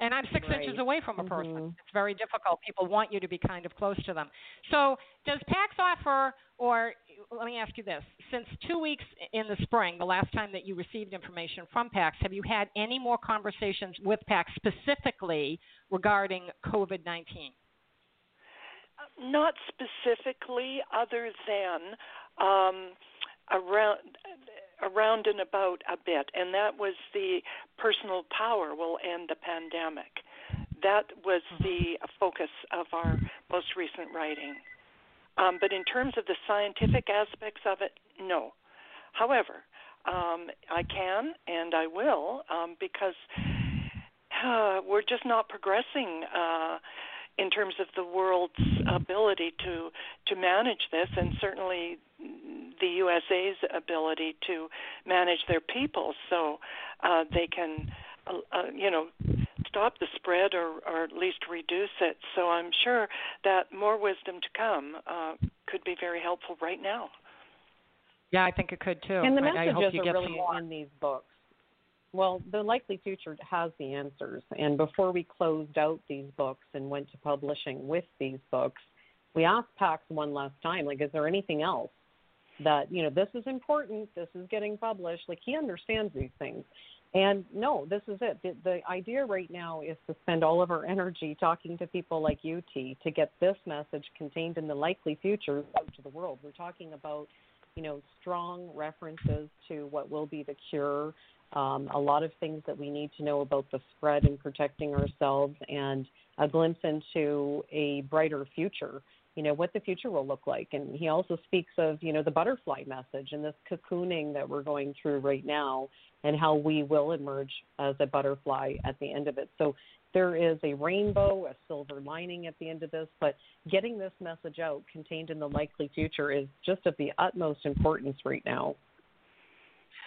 And I'm six inches away from a person. Mhm. It's very difficult. People want you to be kind of close to them. So, does PAX offer, or let me ask you this: since two weeks in the spring, the last time that you received information from PAX, have you had any more conversations with PAX specifically regarding COVID 19? Not specifically, other than um, around around and about a bit, and that was the personal power will end the pandemic. That was the focus of our most recent writing. Um, but in terms of the scientific aspects of it, no. However, um, I can and I will um, because uh, we're just not progressing. Uh, in terms of the world's ability to to manage this, and certainly the USA's ability to manage their people, so uh, they can, uh, uh, you know, stop the spread or, or at least reduce it. So I'm sure that more wisdom to come uh, could be very helpful right now. Yeah, I think it could too. And the I, I hope messages you are get really some more. in these books. Well, the likely future has the answers. And before we closed out these books and went to publishing with these books, we asked Pax one last time, like, is there anything else that you know this is important? This is getting published. Like he understands these things. And no, this is it. The, the idea right now is to spend all of our energy talking to people like you, T, to get this message contained in the likely future out to the world. We're talking about, you know, strong references to what will be the cure, um, a lot of things that we need to know about the spread and protecting ourselves, and a glimpse into a brighter future. You know what the future will look like, and he also speaks of you know the butterfly message and this cocooning that we're going through right now, and how we will emerge as a butterfly at the end of it. So there is a rainbow, a silver lining at the end of this, but getting this message out contained in the likely future is just of the utmost importance right now.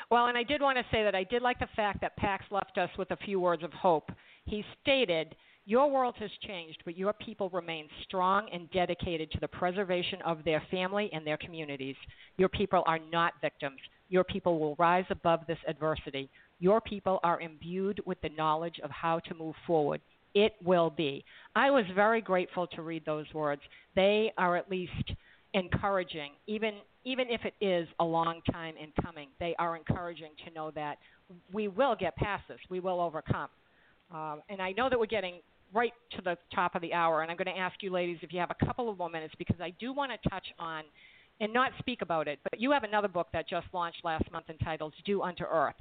Well, and I did want to say that I did like the fact that Pax left us with a few words of hope. He stated, Your world has changed, but your people remain strong and dedicated to the preservation of their family and their communities. Your people are not victims. Your people will rise above this adversity. Your people are imbued with the knowledge of how to move forward. It will be. I was very grateful to read those words. They are at least encouraging, even even if it is a long time in coming. They are encouraging to know that we will get past this. We will overcome. Um, and I know that we're getting right to the top of the hour, and I'm going to ask you, ladies, if you have a couple of more minutes, because I do want to touch on and not speak about it. But you have another book that just launched last month entitled "Do Unto Earth."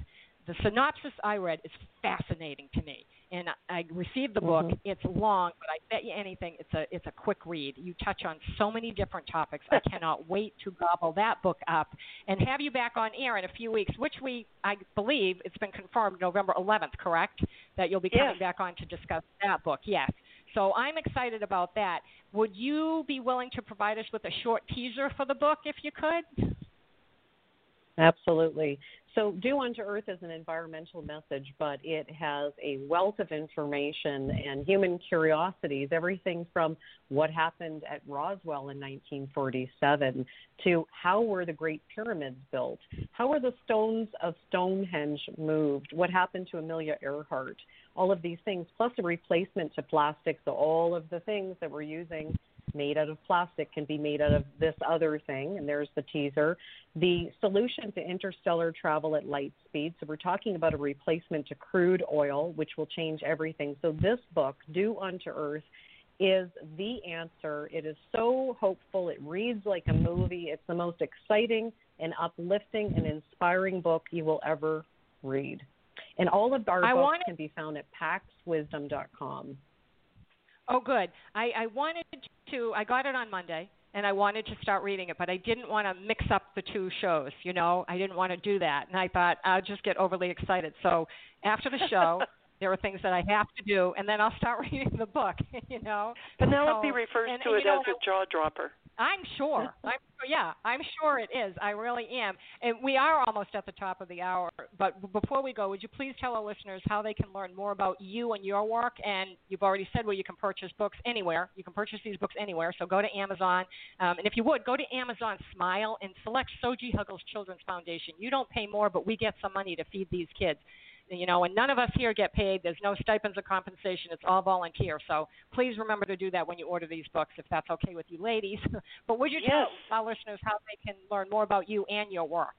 The synopsis I read is fascinating to me, and I received the book. Mhm. It's long, but I bet you anything, it's a it's a quick read. You touch on so many different topics. I (laughs) cannot wait to gobble that book up and have you back on air in a few weeks, which we I believe it's been confirmed November 11th, correct? That you'll be coming Yes. back on to discuss that book. Yes. So I'm excited about that. Would you be willing to provide us with a short teaser for the book if you could? Absolutely. So, Do Unto Earth is an environmental message, but it has a wealth of information and human curiosities, everything from what happened at Roswell in 1947 to how were the Great Pyramids built, how were the stones of Stonehenge moved, what happened to Amelia Earhart, all of these things, plus a replacement to plastic. So, all of the things that we're using made out of plastic can be made out of this other thing, and there's the teaser. The solution to interstellar travel at light speed. So we're talking about a replacement to crude oil, which will change everything. So this book, Do Unto Earth, is the answer. It is so hopeful. It reads like a movie. It's the most exciting and uplifting and inspiring book you will ever read. And all of our I books wanted- can be found at paxwisdom.com. Oh, good. I, I wanted to. I got it on Monday, and I wanted to start reading it, but I didn't want to mix up the two shows. You know, I didn't want to do that, and I thought I'll just get overly excited. So after the show. (laughs) There are things that I have to do, and then I'll start (laughs) reading the book. (laughs) You know, Penelope So- refers and- to and it know, as a jaw dropper. I'm sure. (laughs) I'm yeah, I'm sure it is. I really am. And we are almost at the top of the hour. But before we go, would you please tell our listeners how they can learn more about you and your work? And you've already said where you can purchase books anywhere. You can purchase these books anywhere. So go to Amazon, um, and if you would, go to Amazon Smile and select Soji Huggles Children's Foundation. You don't pay more, but we get some money to feed these kids you know, and none of us here get paid. There's no stipends or compensation. It's all volunteer. So please remember to do that when you order these books, if that's okay with you ladies. (laughs) but would you tell Yes. our listeners how they can learn more about you and your work?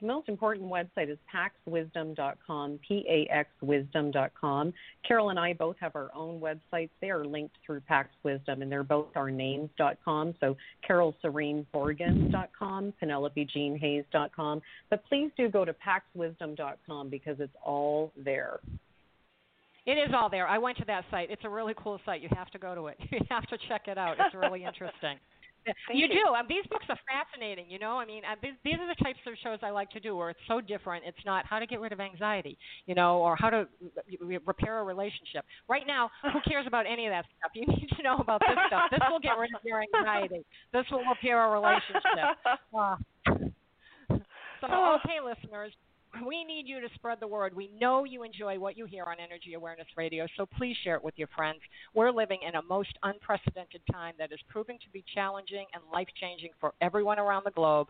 The most important website is paxwisdom.com, P-A-X-wisdom.com. Carole and I both have our own websites. They are linked through Pax Wisdom, and they're both our names.com. So carolsereneborgans.com, PenelopeJeanHayes.com. But please do go to paxwisdom.com because it's all there. It is all there. I went to that site. It's a really cool site. You have to go to it. (laughs) You have to check it out. It's really interesting. (laughs) You you. do. Um, these books are fascinating. You know, I mean, uh, these, these are the types of shows I like to do, where it's so different. It's not how to get rid of anxiety, you know, or how to re- repair a relationship. Right now, who cares about any of that stuff? You need to know about this stuff. This will get rid of your anxiety. This will repair a relationship. Uh, (laughs) so, okay, listeners, we need you to spread the word. We know you enjoy what you hear on Energy Awareness Radio, so please share it with your friends. We're living in a most unprecedented time that is proving to be challenging and life changing for everyone around the globe.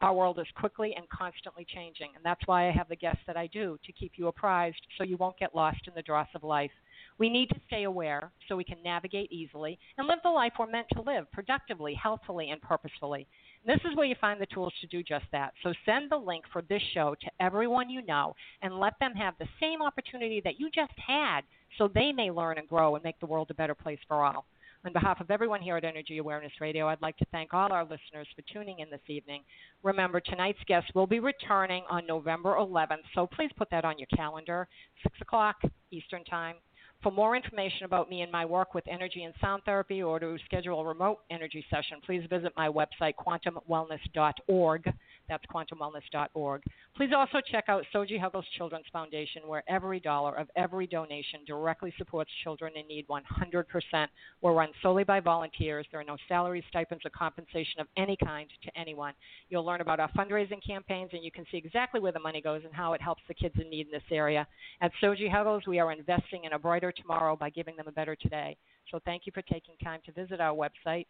Our world is quickly and constantly changing, and that's why I have the guests that I do to keep you apprised so you won't get lost in the dross of life. We need to stay aware so we can navigate easily and live the life we're meant to live productively, healthfully, and purposefully. This is where you find the tools to do just that. So send the link for this show to everyone you know and let them have the same opportunity that you just had so they may learn and grow and make the world a better place for all. On behalf of everyone here at Energy Awareness Radio, I'd like to thank all our listeners for tuning in this evening. Remember, tonight's guest will be returning on November 11th, so please put that on your calendar, 6 o'clock Eastern Time. For more information about me and my work with energy and sound therapy or to schedule a remote energy session, please visit my website, quantumwellness.org. That's quantumwellness.org. Please also check out Soji Huggles Children's Foundation, where every dollar of every donation directly supports children in need 100%. We're run solely by volunteers. There are no salaries, stipends, or compensation of any kind to anyone. You'll learn about our fundraising campaigns, and you can see exactly where the money goes and how it helps the kids in need in this area. At Soji Huggles, we are investing in a brighter tomorrow by giving them a better today. So thank you for taking time to visit our website,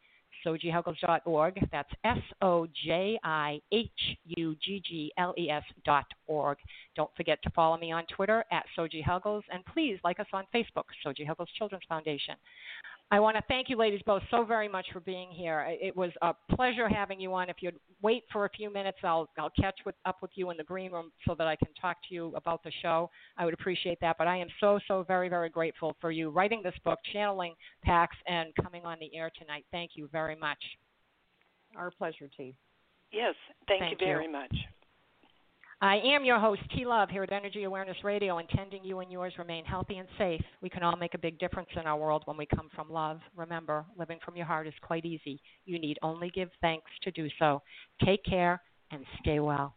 sojihuggles.org. That's S O J I H U G G L E S dot org. Don't forget to follow me on Twitter at Soji Huggles, and please like us on Facebook, Soji Huggles Children's Foundation. I want to thank you, ladies, both so very much for being here. It was a pleasure having you on. If you'd wait for a few minutes, I'll I'll catch with, up with you in the green room so that I can talk to you about the show. I would appreciate that. But I am so so very very grateful for you writing this book, channeling Pax, and coming on the air tonight. Thank you very much. Our pleasure, T. Yes, thank, Thank you you. very much. I am your host, T Love, here at Energy Awareness Radio, intending you and yours remain healthy and safe. We can all make a big difference in our world when we come from love. Remember, living from your heart is quite easy. You need only give thanks to do so. Take care and stay well.